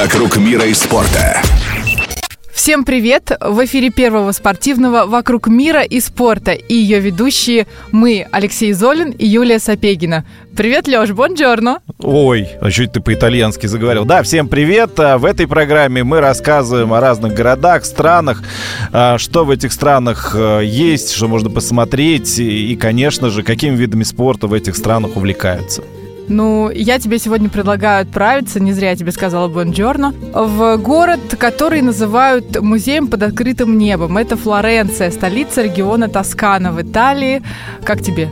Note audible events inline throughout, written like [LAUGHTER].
«Вокруг мира и спорта». Всем привет! В эфире первого спортивного «Вокруг мира и спорта» и ее ведущие мы, Алексей Золин и Юлия Сапегина. Привет, Лёш, бонджорно! Ой, а чуть ты по-итальянски заговорил. Да, всем привет! А В этой программе мы рассказываем о разных городах, странах, а, что в этих странах э, есть, что можно посмотреть и, конечно же, какими видами спорта в этих странах увлекаются. Ну, я тебе сегодня предлагаю отправиться, не зря я тебе сказала бонджорно, в город, который называют музеем под открытым небом. Это Флоренция, столица региона Тоскана в Италии. Как тебе?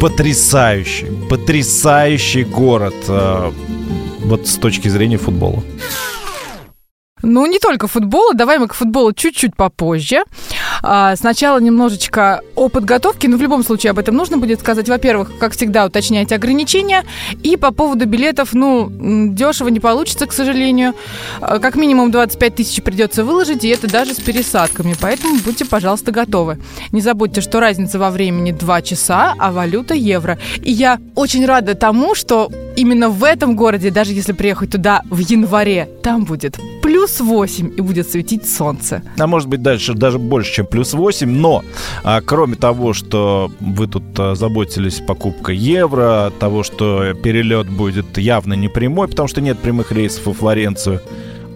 Потрясающий, потрясающий город э, вот с точки зрения футбола. Ну, не только футбола. Давай мы к футболу чуть-чуть попозже. А, сначала немножечко о подготовке. Но в любом случае об этом нужно будет сказать. Во-первых, как всегда, уточняйте ограничения. И по поводу билетов, ну, дешево не получится, к сожалению. А, как минимум 25 тысяч придется выложить, и это даже с пересадками. Поэтому будьте, пожалуйста, готовы. Не забудьте, что разница во времени 2 часа, а валюта евро. И я очень рада тому, что именно в этом городе, даже если приехать туда в январе, там будет плюс 8 и будет светить солнце. А может быть дальше даже больше, чем плюс 8. Но а, кроме того, что вы тут а, заботились покупкой евро, того, что перелет будет явно не прямой, потому что нет прямых рейсов во Флоренцию,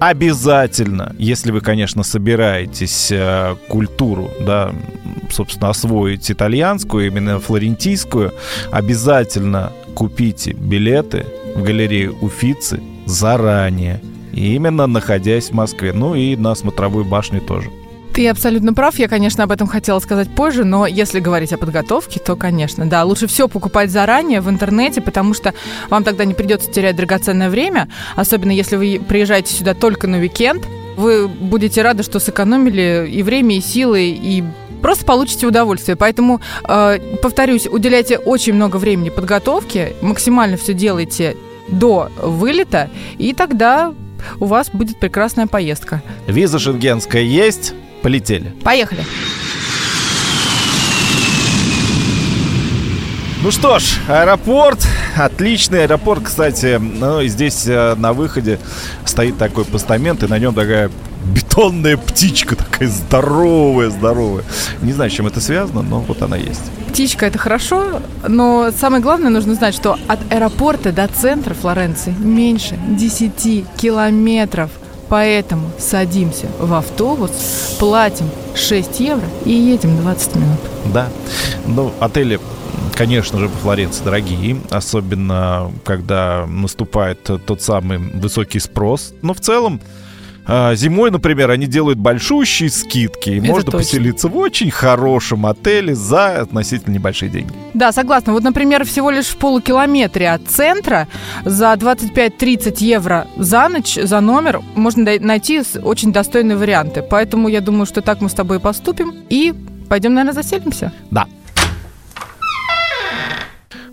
обязательно, если вы, конечно, собираетесь э, культуру, да, собственно, освоить итальянскую, именно флорентийскую, обязательно купите билеты в галерею Уфицы заранее. Именно находясь в Москве. Ну и на смотровой башне тоже. Ты абсолютно прав. Я, конечно, об этом хотела сказать позже, но если говорить о подготовке, то, конечно, да, лучше все покупать заранее в интернете, потому что вам тогда не придется терять драгоценное время, особенно если вы приезжаете сюда только на уикенд. Вы будете рады, что сэкономили и время, и силы, и просто получите удовольствие. Поэтому, э, повторюсь, уделяйте очень много времени подготовке, максимально все делайте до вылета, и тогда у вас будет прекрасная поездка. Виза шенгенская есть? Полетели. Поехали. Ну что ж, аэропорт. Отличный аэропорт, кстати. Ну, здесь э, на выходе стоит такой постамент, и на нем такая бетонная птичка, такая здоровая, здоровая. Не знаю, с чем это связано, но вот она есть. Птичка это хорошо, но самое главное нужно знать, что от аэропорта до центра Флоренции меньше 10 километров. Поэтому садимся в автобус, платим 6 евро и едем 20 минут. Да. Ну, отели конечно же, во Флоренции дорогие, особенно когда наступает тот самый высокий спрос. Но в целом Зимой, например, они делают большущие скидки, и Это можно точно. поселиться в очень хорошем отеле за относительно небольшие деньги. Да, согласна. Вот, например, всего лишь в полукилометре от центра за 25-30 евро за ночь, за номер можно найти очень достойные варианты. Поэтому я думаю, что так мы с тобой поступим и пойдем, наверное, заселимся. Да.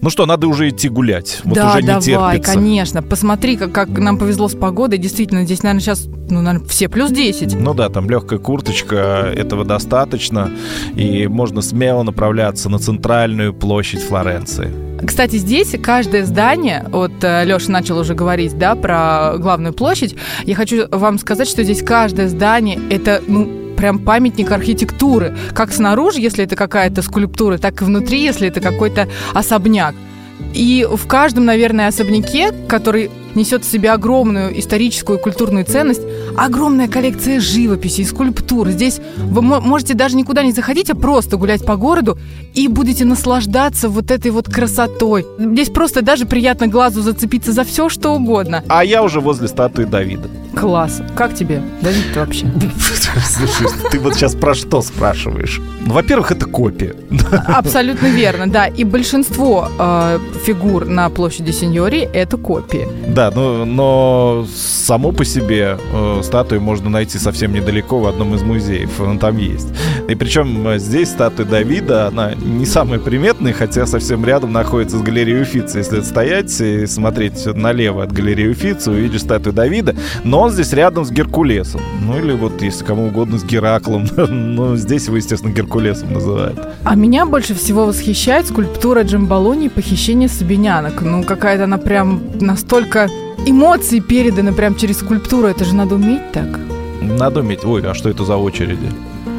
Ну что, надо уже идти гулять. Вот да, уже не давай, терпится. конечно. Посмотри, как, как нам повезло с погодой. Действительно, здесь, наверное, сейчас, ну, наверное, все плюс 10. Ну да, там легкая курточка, этого достаточно. И можно смело направляться на центральную площадь Флоренции. Кстати, здесь каждое здание, вот Леша начал уже говорить, да, про главную площадь. Я хочу вам сказать, что здесь каждое здание это, ну, прям памятник архитектуры. Как снаружи, если это какая-то скульптура, так и внутри, если это какой-то особняк. И в каждом, наверное, особняке, который несет в себе огромную историческую и культурную ценность, огромная коллекция живописи и скульптур. Здесь вы мо- можете даже никуда не заходить, а просто гулять по городу и будете наслаждаться вот этой вот красотой. Здесь просто даже приятно глазу зацепиться за все, что угодно. А я уже возле статуи Давида. Класс. Как тебе, Давид, вообще? Слушай, ты вот сейчас про что спрашиваешь? Ну, во-первых, это копия. Абсолютно верно, да. И большинство э, фигур на площади Синьори – это копии. Да, но, но само по себе э, статую можно найти совсем недалеко в одном из музеев. Он там есть. И причем э, здесь статуя Давида, она не самая приметная, хотя совсем рядом находится с галереей Уфицы. Если стоять и смотреть налево от галереи Уфицы, увидишь статую Давида, но он здесь рядом с Геркулесом. Ну или вот, если кому угодно, с Гераклом. [LAUGHS] Но здесь его, естественно, Геркулесом называют. А меня больше всего восхищает скульптура Джамбалони «Похищение сабинянок». Ну, какая-то она прям настолько эмоции переданы прям через скульптуру. Это же надо уметь так. Надо уметь. Ой, а что это за очереди?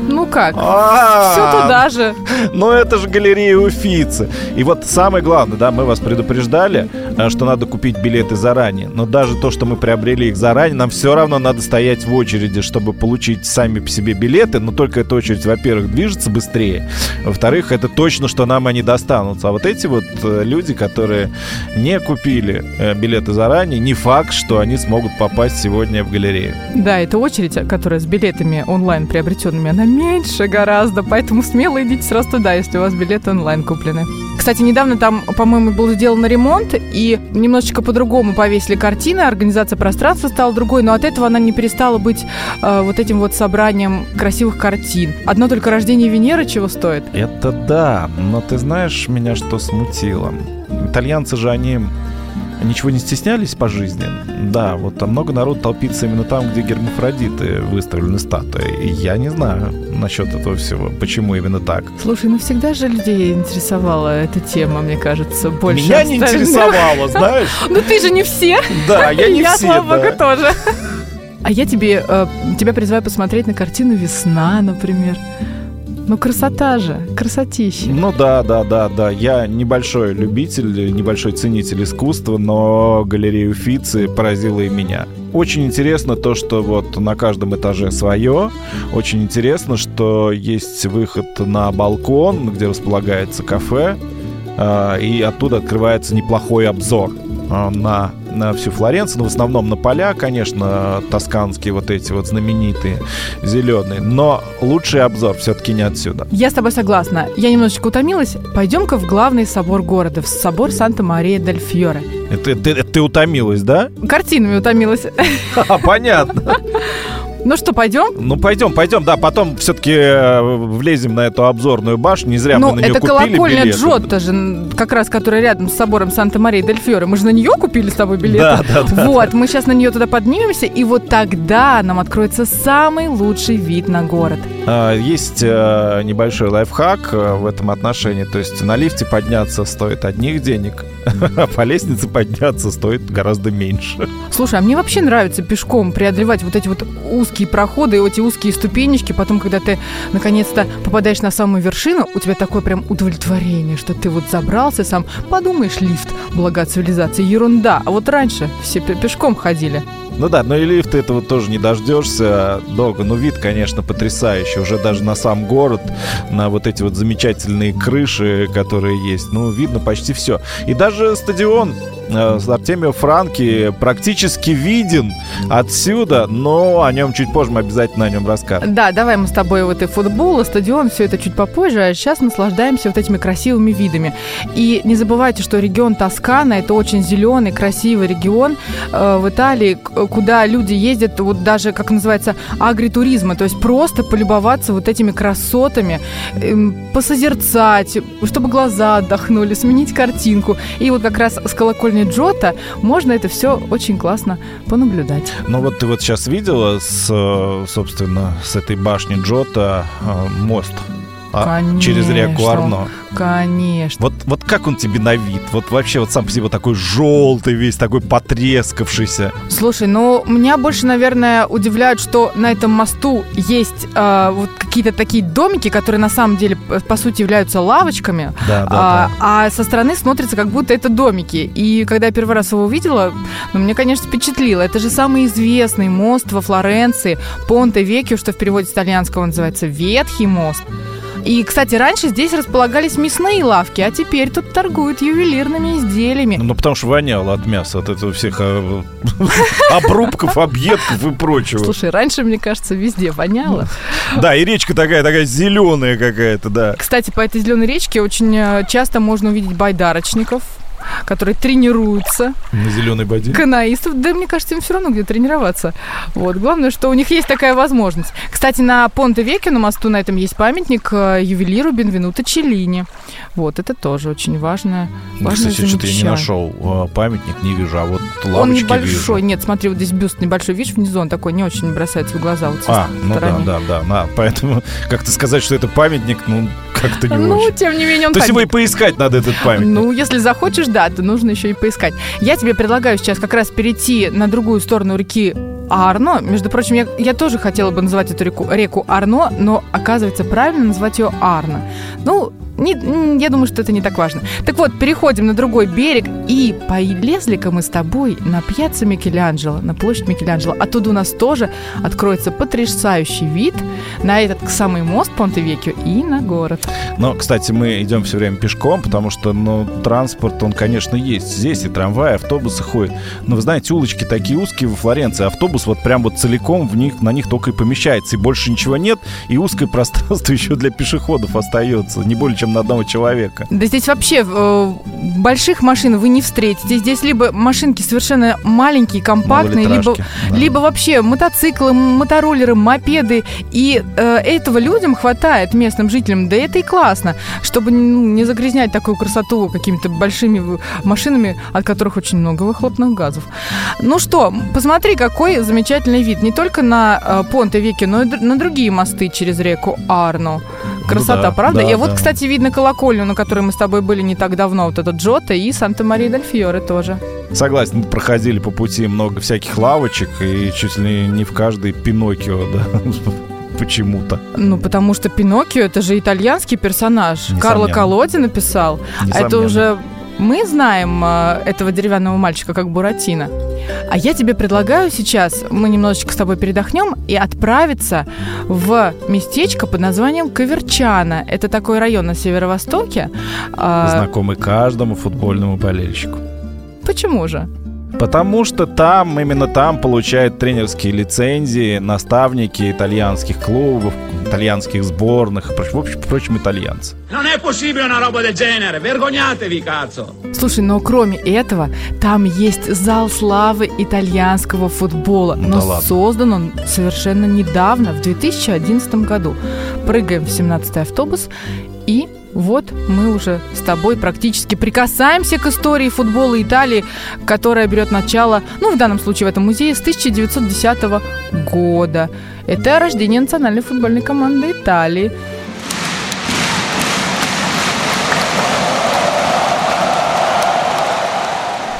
Ну как? А, Все туда же. Но это же галерея Уфицы. И вот самое главное, да, мы вас предупреждали, э, что надо купить билеты заранее. Но даже то, что мы приобрели их заранее, нам все равно надо стоять в очереди, чтобы получить сами по себе билеты. Но только эта очередь, во-первых, движется быстрее. Во-вторых, это точно, что нам они достанутся. А вот эти вот э, люди, которые не купили э, билеты заранее, не факт, что они смогут попасть сегодня в галерею. Да, эта очередь, которая с билетами онлайн приобретенными, она меньше гораздо, поэтому смело идите сразу туда, если у вас билеты онлайн куплены. Кстати, недавно там, по-моему, был сделан ремонт, и немножечко по-другому повесили картины, организация пространства стала другой, но от этого она не перестала быть э, вот этим вот собранием красивых картин. Одно только рождение Венеры чего стоит? Это да, но ты знаешь, меня что смутило? Итальянцы же, они ничего не стеснялись по жизни. Да, вот там много народ толпится именно там, где гермафродиты выставлены статуи. И я не знаю насчет этого всего, почему именно так. Слушай, ну всегда же людей интересовала эта тема, мне кажется, больше Меня не остальных. интересовало, знаешь? [LAUGHS] Ну ты же не все. Да, я не Я, все, слава да. богу, тоже. А я тебе, э, тебя призываю посмотреть на картину «Весна», например. Ну, красота же, красотища. Ну да, да, да, да. Я небольшой любитель, небольшой ценитель искусства, но галерея Уфицы поразила и меня. Очень интересно то, что вот на каждом этаже свое. Очень интересно, что есть выход на балкон, где располагается кафе, а, и оттуда открывается неплохой обзор а, на, на всю Флоренцию, ну, в основном на поля, конечно, тосканские вот эти вот знаменитые, зеленые, но лучший обзор все-таки не отсюда. Я с тобой согласна. Я немножечко утомилась. Пойдем-ка в главный собор города, в собор Санта-Мария-дель-Фьоре. Это, ты, ты утомилась, да? Картинами утомилась. [LAUGHS] А, понятно. [LAUGHS] Ну что, пойдем? Ну, пойдем, пойдем, да, потом все-таки влезем на эту обзорную башню, не зря Ну, мы на нее это купили колокольня билеты. Джотто же, как раз, которая рядом с собором Санта-Мария-дель-Фьоре. Мы же на нее купили с тобой билеты. Да, да, да. Вот, мы сейчас на нее туда поднимемся, и вот тогда нам откроется самый лучший вид на город. А, Есть э, небольшой лайфхак э, в этом отношении. То есть на лифте подняться стоит одних денег, а [LAUGHS] по лестнице подняться стоит гораздо меньше. Слушай, а мне вообще нравится пешком преодолевать вот эти вот узкие проходы и эти узкие ступенечки. Потом, когда ты наконец-то попадаешь на самую вершину, у тебя такое прям удовлетворение, что ты вот забрался сам. Подумаешь, лифт, блага цивилизации, ерунда. А вот раньше все пе- пешком ходили. Ну да, но и лифта этого тоже не дождешься долго. Ну вид, конечно, потрясающий. Уже даже на сам город, на вот эти вот замечательные крыши, которые есть. Ну, видно почти все. И даже стадион э, Артемио Франки практически виден отсюда, но о нем чуть позже мы обязательно о нем расскажем. Да, давай мы с тобой вот и футбол, и стадион, все это чуть попозже, а сейчас наслаждаемся вот этими красивыми видами. И не забывайте, что регион Тоскана – это очень зеленый, красивый регион э, в Италии, куда люди ездят, вот даже, как называется, агритуризма, то есть просто полюбоваться вот этими красотами, эм, посозерцать, чтобы глаза отдохнули, сменить картинку. И вот как раз с колокольни Джота можно это все очень классно понаблюдать. Ну вот ты вот сейчас видела, с, э, собственно, с этой башни Джота э, мост а, через реку Конечно. Арно. Конечно. Вот, вот как он тебе на вид? Вот вообще вот сам по себе такой желтый весь, такой потрескавшийся. Слушай, ну меня больше, наверное, удивляют, что на этом мосту есть э, вот какие-то такие домики, которые на самом деле, по сути, являются лавочками, Да, да, а, а со стороны смотрится, как будто это домики. И когда я первый раз его увидела, ну, мне, конечно, впечатлило. Это же самый известный мост во Флоренции, Понте Векио, что в переводе с итальянского называется Ветхий мост. И, кстати, раньше здесь располагались мясные лавки, а теперь тут торгуют ювелирными изделиями. Ну, потому что воняло от мяса, от этого всех э, [LAUGHS] обрубков, объедков и прочего. Слушай, раньше, мне кажется, везде воняло. Да, и речка такая, такая зеленая какая-то, да. Кстати, по этой зеленой речке очень э, часто можно увидеть байдарочников, которые тренируются, На зеленой боде. канаистов. Да, мне кажется, им все равно где тренироваться. Вот. Главное, что у них есть такая возможность. Кстати, на Понте Веке, на мосту на этом есть памятник э, ювелиру Бенвенуто Челлини. Вот, это тоже очень важное, важное Кстати, что-то я не нашел э, памятник, не вижу, а вот Он лавочки небольшой. вижу. Нет, смотри, вот здесь бюст небольшой. Видишь, внизу он такой не очень бросается в глаза. Вот А, ну да, стороны. да, да, да. Поэтому [LAUGHS] как-то сказать, что это памятник, ну, как-то не Ну, очень. тем не менее, он То есть его и поискать надо этот памятник. Ну, если захочешь, да, то нужно еще и поискать. Я тебе предлагаю сейчас как раз перейти на другую сторону реки Арно. Между прочим, я, я тоже хотела бы называть эту реку, реку Арно, но оказывается правильно назвать ее Арно. Ну, не- я думаю, что это не так важно. Так вот, переходим на другой берег и полезли-ка мы с тобой на пьяцца Микеланджело, на площадь Микеланджело. Оттуда у нас тоже откроется потрясающий вид на этот самый мост Понте-Векио и на город. Но, кстати, мы идем все время пешком, потому что, ну, транспорт, он, конечно, есть. Здесь и трамваи, автобусы ходят. Но, вы знаете, улочки такие узкие во Флоренции. Автобус вот прям вот целиком в них, на них только и помещается. И больше ничего нет. И узкое пространство [LAUGHS] еще для пешеходов остается. Не более чем на одного человека. Да здесь вообще э, больших машин вы не встретите. Здесь либо машинки совершенно маленькие, компактные, либо, да. либо вообще мотоциклы, мотороллеры, мопеды. И э, этого людям хватает, местным жителям. Да это и классно, чтобы ну, не загрязнять такую красоту какими-то большими машинами, от которых очень много выхлопных газов. Ну что, посмотри, какой замечательный вид. Не только на э, Понте-Веки, но и на другие мосты через реку Арно. Красота, Ну да, правда? да, и вот, да. Видно колокольню, на которой мы с тобой были не так давно. Вот этот Джота и Санта-Мария-дель-Фьоре тоже. Согласен, проходили по пути много всяких лавочек, и чуть ли не в каждой Пиноккио, да, [LAUGHS] почему-то. Ну, потому что Пиноккио это же итальянский персонаж. Несомненно. Карло Колоди написал. А это Несомненно. уже мы знаем э, этого деревянного мальчика как Буратино. А я тебе предлагаю сейчас, мы немножечко с тобой передохнем и отправиться в местечко под названием Каверчана. Это такой район на северо-востоке. А, Знакомый каждому футбольному болельщику. почему же? Потому что там, именно там получают тренерские лицензии наставники итальянских клубов, итальянских сборных, в общем, впрочем, итальянцы. Слушай, но кроме этого, там есть зал славы итальянского футбола. Ну но да создан он совершенно недавно, в 2011 году. Прыгаем в 17-й автобус вот мы уже с тобой практически прикасаемся к истории футбола Италии, которая берет начало, ну, в данном случае в этом музее, с 1910 года. Это рождение национальной футбольной команды Италии.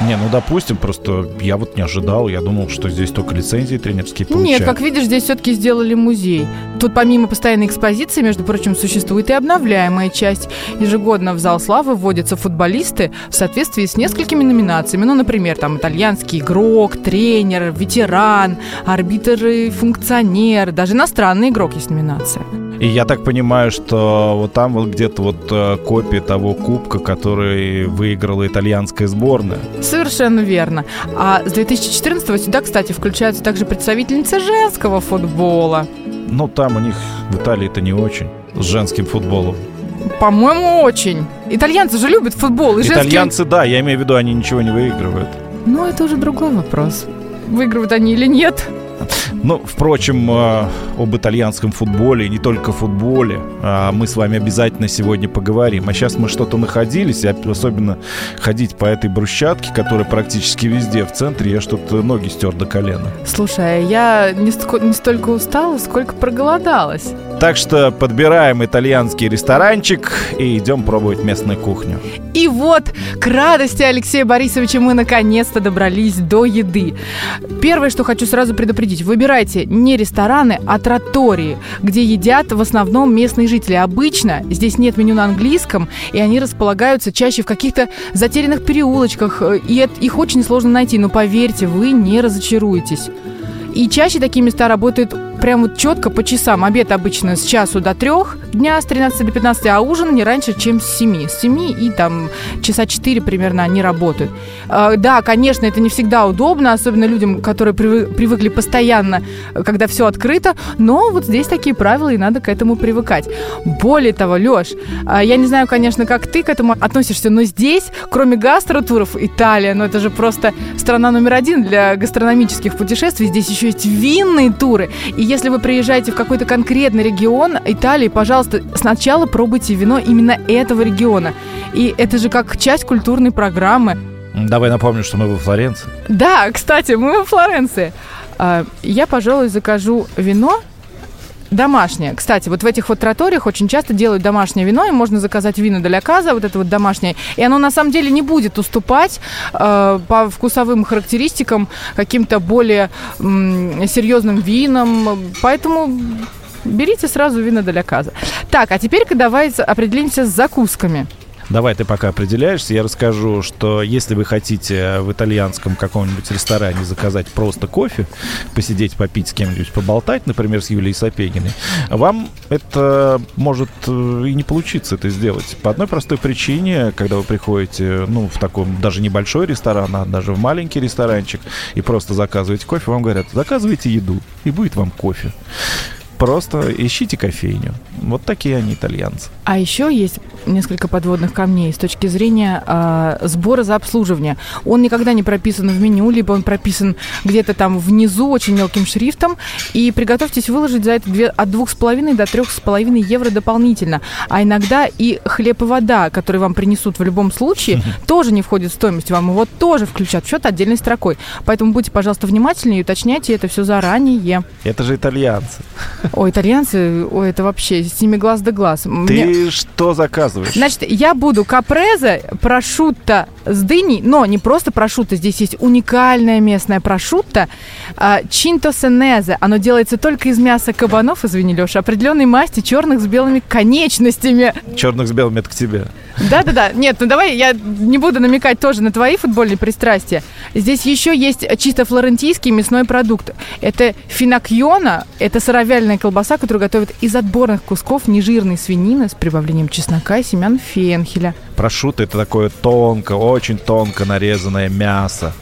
Не, ну допустим, просто я вот не ожидал, я думал, что здесь только лицензии тренерские получают. Нет, как видишь, здесь все-таки сделали музей. Тут помимо постоянной экспозиции, между прочим, существует и обновляемая часть. Ежегодно в зал славы вводятся футболисты в соответствии с несколькими номинациями. Ну, например, там итальянский игрок, тренер, ветеран, арбитр и функционер. Даже иностранный игрок есть номинация. И я так понимаю, что вот там вот где-то вот э, копия того кубка, который выиграла итальянская сборная. Совершенно верно. А с 2014 сюда, кстати, включаются также представительницы женского футбола. Ну, там у них в Италии это не очень с женским футболом. По-моему, очень. Итальянцы же любят футбол. И женский Итальянцы, да, я имею в виду, они ничего не выигрывают. Ну, это уже другой вопрос. Выигрывают они или нет? Ну, впрочем, э, об итальянском футболе, не только футболе, а мы с вами обязательно сегодня поговорим. А сейчас мы что-то находились, особенно ходить по этой брусчатке, которая практически везде в центре, я что-то ноги стер до колена. Слушай, я не, ско- не столько устала, сколько проголодалась. Так что подбираем итальянский ресторанчик и идем пробовать местную кухню. И вот, к радости Алексея Борисовича мы наконец-то добрались до еды. Первое, что хочу сразу предупредить. Выбирайте не рестораны, а тротории, где едят в основном местные жители. Обычно здесь нет меню на английском, и они располагаются чаще в каких-то затерянных переулочках, и их очень сложно найти. Но поверьте, вы не разочаруетесь. И чаще такие места работают прям вот четко по часам. Обед обычно с часу до трех дня, с 13 до 15, а ужин не раньше, чем с 7. С 7 и там часа 4 примерно они работают. Э, Да, конечно, это не всегда удобно, особенно людям, которые привы- привыкли постоянно, когда все открыто, но вот здесь такие правила, и надо к этому привыкать. Более того, Леш, я не знаю, конечно, как ты к этому относишься, но здесь, кроме гастротуров, Италия, ну это же просто страна номер один для гастрономических путешествий, здесь еще есть винные туры. И если вы приезжаете в какой-то конкретный регион Италии, пожалуйста, сначала пробуйте вино именно этого региона. И это же как часть культурной программы. Давай напомню, что мы во Флоренции. Да, кстати, мы во Флоренции. А, Я, пожалуй, закажу вино домашнее. Кстати, вот в этих вот троториях очень часто делают домашнее вино, и можно заказать вино для каза, вот это вот домашнее, и оно на самом деле не будет уступать э, по вкусовым характеристикам каким-то более м, серьезным винам, поэтому берите сразу вино для каза. Так, а теперь давайте определимся с закусками. Давай ты пока определяешься, я расскажу, что если вы хотите в итальянском каком-нибудь ресторане заказать просто кофе, посидеть, попить с кем-нибудь, поболтать, например, с Юлией Сапегиной, вам это может э, и не получиться это сделать. По одной простой причине, когда вы приходите, ну, в таком даже небольшой ресторан, а даже в маленький ресторанчик и просто заказываете кофе, вам говорят, заказывайте еду, и будет вам кофе. Просто ищите кофейню. Вот такие они итальянцы. А еще есть несколько подводных камней с точки зрения э, сбора за обслуживание. Он никогда не прописан в меню, либо он прописан где-то там внизу очень мелким шрифтом. И приготовьтесь выложить за это две, от двух с половиной до трех с половиной евро дополнительно. А иногда и хлеб и вода, которые вам принесут в любом случае, тоже не входит в стоимость. Вам его тоже включат в счет отдельной строкой. Поэтому будьте, пожалуйста, внимательны и уточняйте это все заранее. Это же итальянцы. Ой, итальянцы, ой, это вообще с ними глаз да глаз. Ты Мне... что заказываешь? Значит, я буду капрезе, прошутто с дыней, но не просто прошутто, здесь есть уникальная местная прошутто, чинто сенезе. Оно делается только из мяса кабанов, извини, Леша, определенной масти, черных с белыми конечностями. Черных с белыми, это к тебе. Да-да-да. Нет, ну давай я не буду намекать тоже на твои футбольные пристрастия. Здесь еще есть чисто флорентийский мясной продукт. Это финакьона, это сыровяльная колбаса, которую готовят из отборных кусков нежирной свинины с прибавлением чеснока и семян фенхеля. Прошут это такое тонко, очень тонко нарезанное мясо.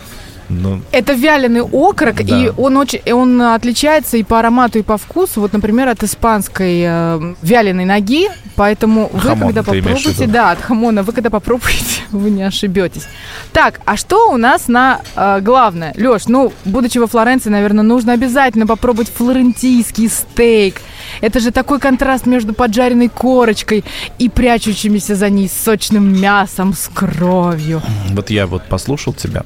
Ну, это вяленый окорок, да. и он очень, он отличается и по аромату, и по вкусу. Вот, например, от испанской э, вяленой ноги. Поэтому вы, Хамон, когда попробуете, да, от хамона, вы когда попробуете, [LAUGHS] вы не ошибетесь. Так, а что у нас на э, главное? Леш, ну, будучи во Флоренции, наверное, нужно обязательно попробовать флорентийский стейк. Это же такой контраст между поджаренной корочкой и прячущимися за ней сочным мясом с кровью. Вот я вот послушал тебя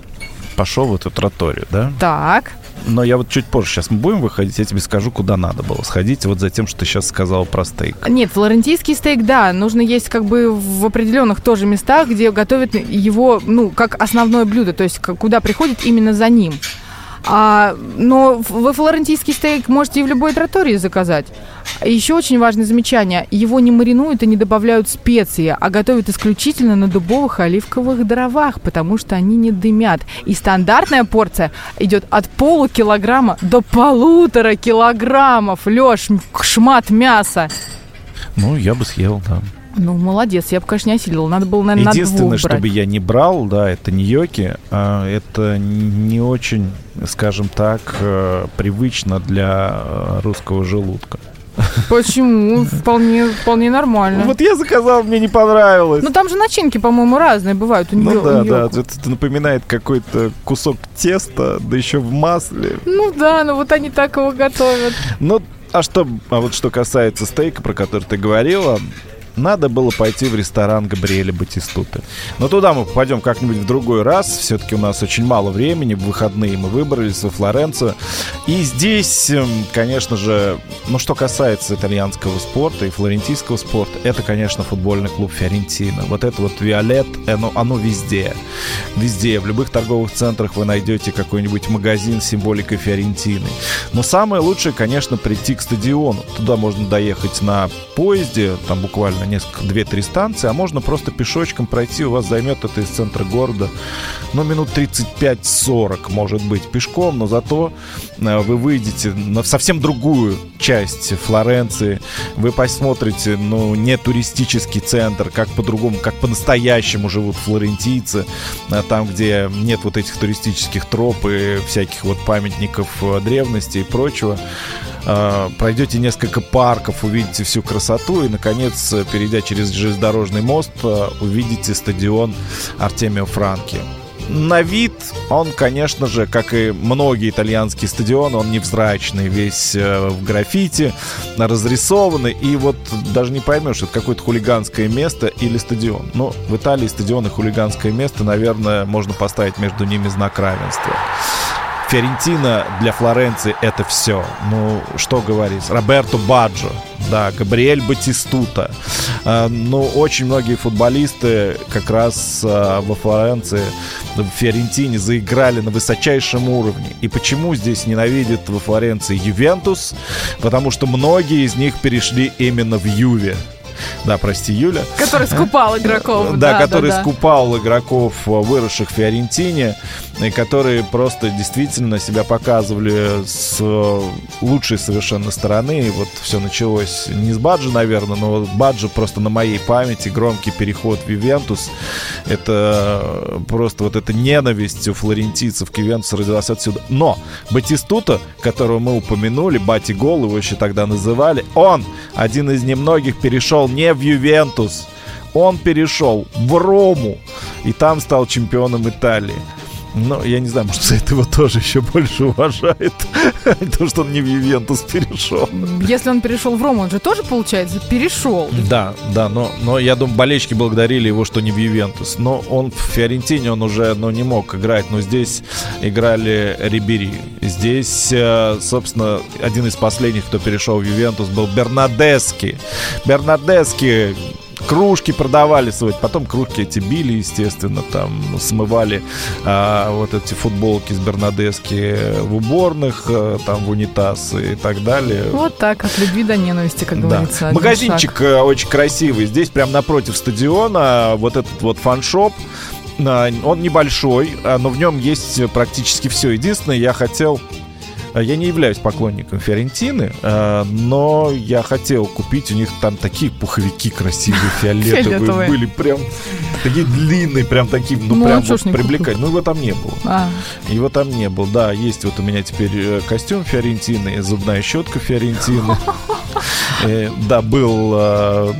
пошел в эту троторию, да? Так. Но я вот чуть позже, сейчас мы будем выходить, я тебе скажу, куда надо было сходить, вот за тем, что ты сейчас сказал про стейк. Нет, флорентийский стейк, да, нужно есть как бы в определенных тоже местах, где готовят его, ну, как основное блюдо, то есть куда приходит именно за ним. А, но вы флорентийский стейк можете и в любой тротории заказать. Еще очень важное замечание. Его не маринуют и не добавляют специи, а готовят исключительно на дубовых оливковых дровах, потому что они не дымят. И стандартная порция идет от полукилограмма до полутора килограммов. Леш, шмат мяса. Ну, я бы съел, да. Ну, молодец, я бы, конечно, не осилил. Надо было, наверное, Единственное, на двух чтобы я не брал, да, это не йоки. А это не очень, скажем так, э, привычно для э, русского желудка. Почему? [LAUGHS] Вполне, вполне нормально. Вот я заказал, мне не понравилось. Ну там же начинки, по-моему, разные бывают. У ну да, да, это, это напоминает какой-то кусок теста, да еще в масле. Ну да, ну вот они так его готовят. Ну, а что, а вот что касается стейка, про который ты говорила, надо было пойти в ресторан Габриэля Батистуты. Но туда мы попадем как-нибудь в другой раз. Все-таки у нас очень мало времени. В выходные мы выбрались во Флоренцию. И здесь, эм, конечно же, ну что касается итальянского спорта и флорентийского спорта, это, конечно, футбольный клуб Фиорентина. Вот это вот Виолет, оно, оно везде. Везде. В любых торговых центрах вы найдете какой-нибудь магазин с символикой Фиорентины. Но самое лучшее, конечно, прийти к стадиону. Туда можно доехать на поезде, там буквально несколько, 2-3 станции, а можно просто пешочком пройти, у вас займет это из центра города, ну, минут 35-40, может быть, пешком, но зато э, вы выйдете на совсем другую часть Флоренции, вы посмотрите, ну, не туристический центр, как по-другому, как по-настоящему живут флорентийцы, э, там, где нет вот этих туристических троп и всяких вот памятников э, древности и прочего. Пройдете несколько парков, увидите всю красоту и, наконец, перейдя через железнодорожный мост, э, увидите стадион Артемио Франки. На вид он, конечно же, как и многие итальянские стадионы, он невзрачный, весь э, в граффити, разрисованный, и вот даже не поймешь, это какое-то хулиганское место или стадион. Но в Италии стадион и хулиганское место, наверное, можно поставить между ними знак равенства. Фиорентина для Флоренции это все. Ну, что говорить. Роберто Баджо, да, Габриэль Батистута. Э, ну, очень многие футболисты как раз э, во Флоренции, в Фиорентине заиграли на высочайшем уровне. И почему здесь ненавидит во Флоренции Ювентус? Потому что многие из них перешли именно в Юве. Да, прости, Юля. Который скупал игроков. [LAUGHS] Да, который скупал игроков, э, выросших в Фиорентине, и которые просто действительно себя показывали с э, лучшей совершенно стороны. И вот все началось не с Баджи, наверное, но Баджи просто на моей памяти, громкий переход в Ювентус. Это э, просто вот эта ненависть у флорентийцев к Ювентусу родилась отсюда. Но Батистута, которого мы упомянули, Бати Гол его еще тогда называли, он один из немногих перешел не в Ювентус. Он перешел в Рому и там стал чемпионом Италии. Но я не знаю, может, за это его тоже еще больше уважает. [LAUGHS] То, что он не в Ювентус перешел. Если он перешел в Рому, он же тоже, получается, перешел. Да, да, но, но я думаю, болельщики благодарили его, что не в Ювентус. Но он в Фиорентине, он уже ну, не мог играть. Но здесь играли Рибери. Здесь, э, собственно, один из последних, кто перешел в Ювентус, был Бернадески. Бернадески кружки продавали свои, потом кружки эти били, естественно, там смывали а, вот эти футболки с Бернадески в уборных, а, там в унитаз и так далее. Вот так, от любви до ненависти, как да. говорится. Магазинчик шаг. Э, очень красивый. Здесь прям напротив стадиона вот этот вот фаншоп. Он небольшой, но в нем есть практически все. Единственное, я хотел я не являюсь поклонником Фиорентины, э, но я хотел купить у них там такие пуховики красивые, [LAUGHS] фиолетовые были, прям такие длинные, прям такие, ну, ну прям вот привлекать. Ну, его там не было. А. Его там не было, да. Есть вот у меня теперь э, костюм Фиорентины, зубная щетка Фиорентины. [LAUGHS] Да, был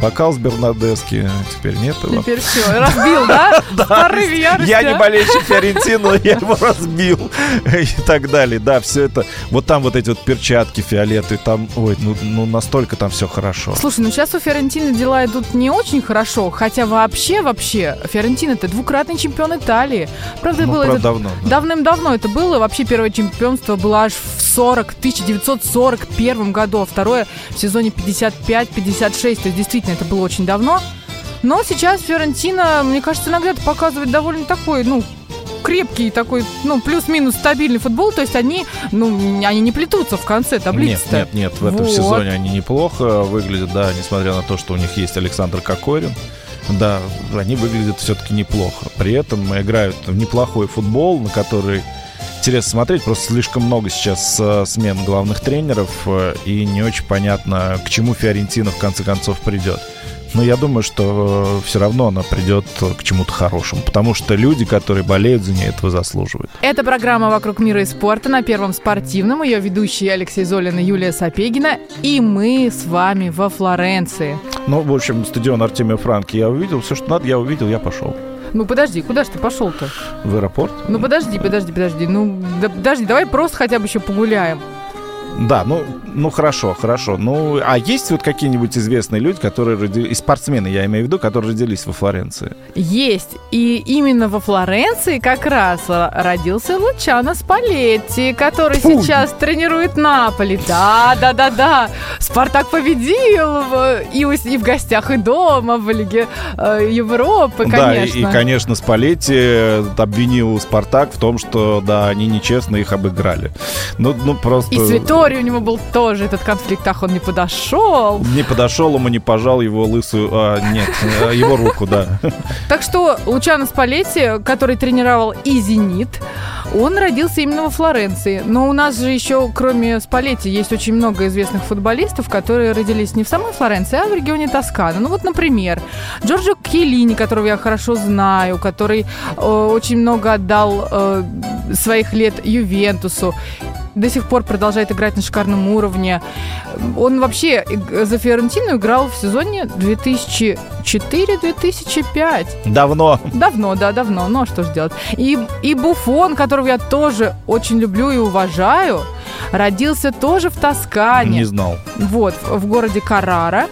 бокал с Бернадески, теперь нет его. Теперь все, разбил, да? [LAUGHS] Я не болельщик Фиорентины, я его разбил [LAUGHS] и так далее. Да, все это вот там вот эти вот перчатки фиолеты, там, ой, ну, ну настолько там все хорошо. Слушай, ну сейчас у Фиорентины дела идут не очень хорошо, хотя вообще, вообще, Фиорентина это двукратный чемпион Италии. Правда, ну, было это давно. Да. Давным-давно это было. Вообще первое чемпионство было аж в 40, 1941 году, а второе в сезоне 55-56. То есть действительно это было очень давно. Но сейчас Фиорентина, мне кажется, иногда показывает довольно такой, ну, крепкий такой, ну, плюс-минус стабильный футбол, то есть они, ну, они не плетутся в конце таблицы. Нет, нет, нет, в этом вот. сезоне они неплохо выглядят, да, несмотря на то, что у них есть Александр Кокорин. Да, они выглядят все-таки неплохо. При этом играют в неплохой футбол, на который интересно смотреть. Просто слишком много сейчас э, смен главных тренеров, э, и не очень понятно, к чему Фиорентина в конце концов придет. Но я думаю, что э, все равно она придет к чему-то хорошему, потому что люди, которые болеют за нее, этого заслуживают. Это программа «Вокруг мира и спорта» на Первом спортивном. Ее ведущие Алексей Золин и Юлия Сапегина. И мы с вами во Флоренции. Ну, в общем, стадион Артемия Франки я увидел. Все, что надо, я увидел, я пошел. Ну подожди, куда же ты пошел-то? В аэропорт. Ну подожди, подожди, подожди. Ну да, подожди, давай просто хотя бы еще погуляем. Да, ну, ну хорошо, хорошо. Ну, а есть вот какие-нибудь известные люди, которые родились, и спортсмены, я имею в виду, которые родились во Флоренции? Есть. И именно во Флоренции как раз родился Лучано Спалетти, который Фу. сейчас тренирует Наполи. Да, да, да, да. Спартак победил и, и в гостях, и дома в Лиге э, Европы, конечно. Да, и, и, конечно, Спалетти обвинил Спартак в том, что, да, они нечестно их обыграли. Ну, ну просто... И Святой истории у него был тоже этот конфликт, ах, он не подошел. Не подошел, ему не пожал его лысую, а, нет, э, его руку, да. Так что Лучано Спалетти, который тренировал и «Зенит», он родился именно во Флоренции. Но у нас же еще, кроме Спалетти, есть очень много известных футболистов, которые родились не в самой Флоренции, а в регионе Тоскана. Ну вот, например, Джорджо Келлини, которого я хорошо знаю, который э, очень много отдал э, своих лет Ювентусу до сих пор продолжает играть на шикарном уровне. Он вообще за Фиорентину играл в сезоне 2004-2005. Давно. Давно, да, давно. Ну, а что же делать? И, и Буфон, которого я тоже очень люблю и уважаю, родился тоже в Тоскане. Не знал. Вот, в городе Карара.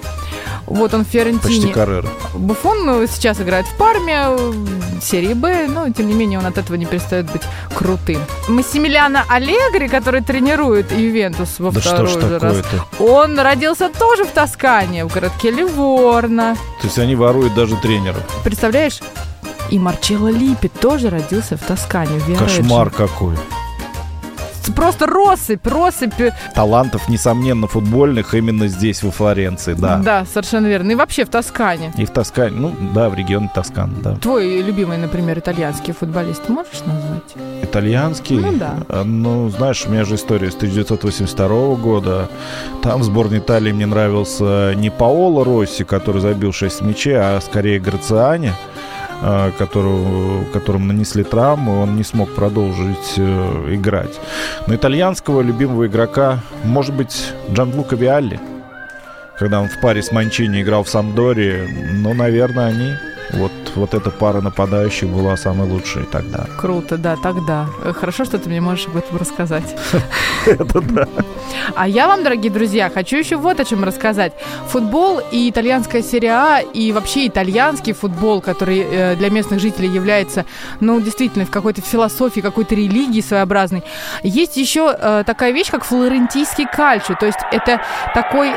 Вот он в Почти. Каррера. Буфон ну, сейчас играет в Парме э, серии Б, но тем не менее он от этого не перестает быть крутым. Массимилиано Аллегри, который тренирует Ювентус во Да что второй ж уже раз, он родился тоже в Тоскане, в городке Ливорно. То есть они воруют даже тренеров. Представляешь? И Марчелло Липпи тоже родился в Тоскане, в. Кошмар какой. Просто россыпь, россыпь. Талантов, несомненно, футбольных именно здесь, во Флоренции, да. Да, совершенно верно. И вообще в Тоскане. И в Тоскане, ну да, в регионе Тоскана, да. Твой любимый, например, итальянский футболист можешь назвать? Итальянский? Ну да. А, Ну, знаешь, у меня же история с 1982 года. Там в сборной Италии мне нравился не Паоло Росси, который забил 6 мячей, а скорее Грациани, а, которого, которому нанесли травму, он не смог продолжить э, играть. Но итальянского любимого игрока, может быть, Джанлука Виалли, когда он в паре с Манчини играл в Самдоре, ну, наверное, они... Вот, вот эта пара нападающих была самой лучшей тогда. Круто, да, тогда. Э, Хорошо, что ты мне можешь об этом рассказать. [LAUGHS] Это да. А я вам, дорогие друзья, хочу еще вот о чем рассказать. Футбол и итальянская серия А, и вообще итальянский футбол, который э, для местных жителей является, ну, действительно, в какой-то философии, какой-то религии своеобразной. Есть еще э, такая вещь, как флорентийский кальчо. То есть это такой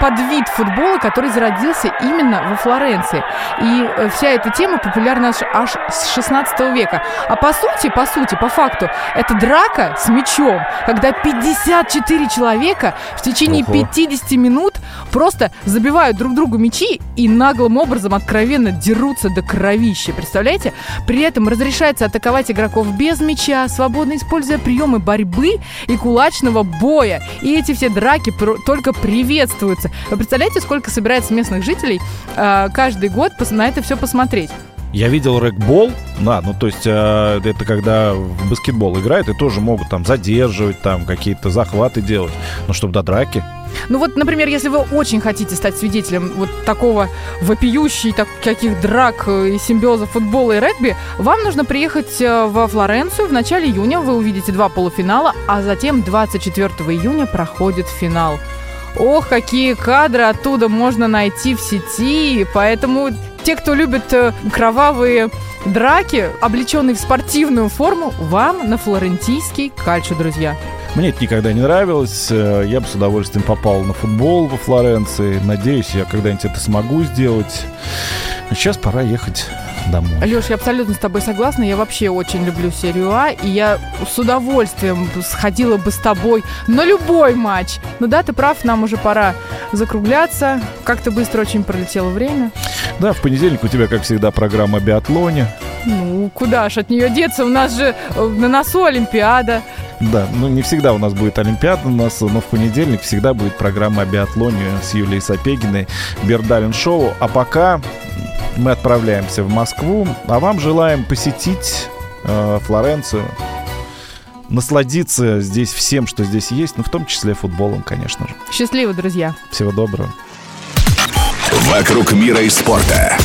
подвид футбола, который зародился именно во Флоренции. И э, вся эта тема популярна аж, с 16 века. А по сути, по сути, по факту, это драка с мячом, когда 54 человека в течение Ого. 50 минут просто забивают друг другу мячи и наглым образом откровенно дерутся до кровища. Представляете? При этом разрешается атаковать игроков без мяча, свободно используя приемы борьбы и кулачного боя. И эти все драки только приветствуются. Вы представляете, сколько собирается местных жителей э, каждый год на это все посмотреть? Я видел рэгбол, да, ну то есть э, это когда в баскетбол играют и тоже могут там задерживать, там какие-то захваты делать, но чтобы до драки. Ну вот, например, если вы очень хотите стать свидетелем вот такого вопиющей, так, каких драк э, и симбиоза футбола и регби, вам нужно приехать э, во Флоренцию в начале июня. Вы увидите два полуфинала, а затем 24 июня проходит финал. Ох, какие кадры оттуда можно найти в сети, поэтому те, кто любит э, кровавые драки, облеченные в спортивную форму, вам на флорентийский кальчо, друзья. Мне это никогда не нравилось. э, Я бы с удовольствием попал на футбол во Флоренции. Надеюсь, я когда-нибудь это смогу сделать. Сейчас пора ехать домой. Леш, я абсолютно с тобой согласна. Я вообще очень люблю серию А, и я с удовольствием сходила бы с тобой на любой матч. Но да, ты прав, нам уже пора закругляться. Как-то быстро очень пролетело время. Да, в понедельник у тебя, как всегда, программа о биатлоне. Ну, куда ж от нее деться? У нас же э, на носу Олимпиада. Да, ну не всегда у нас будет Олимпиада у нас, но в понедельник всегда будет программа о биатлоне с Юлией Сапегиной, Бердалин Шоу. А пока мы отправляемся в Москву, а вам желаем посетить э, Флоренцию, насладиться здесь всем, что здесь есть, ну в том числе футболом, конечно же. Счастливо, друзья. Всего доброго. «Вокруг мира и спорта»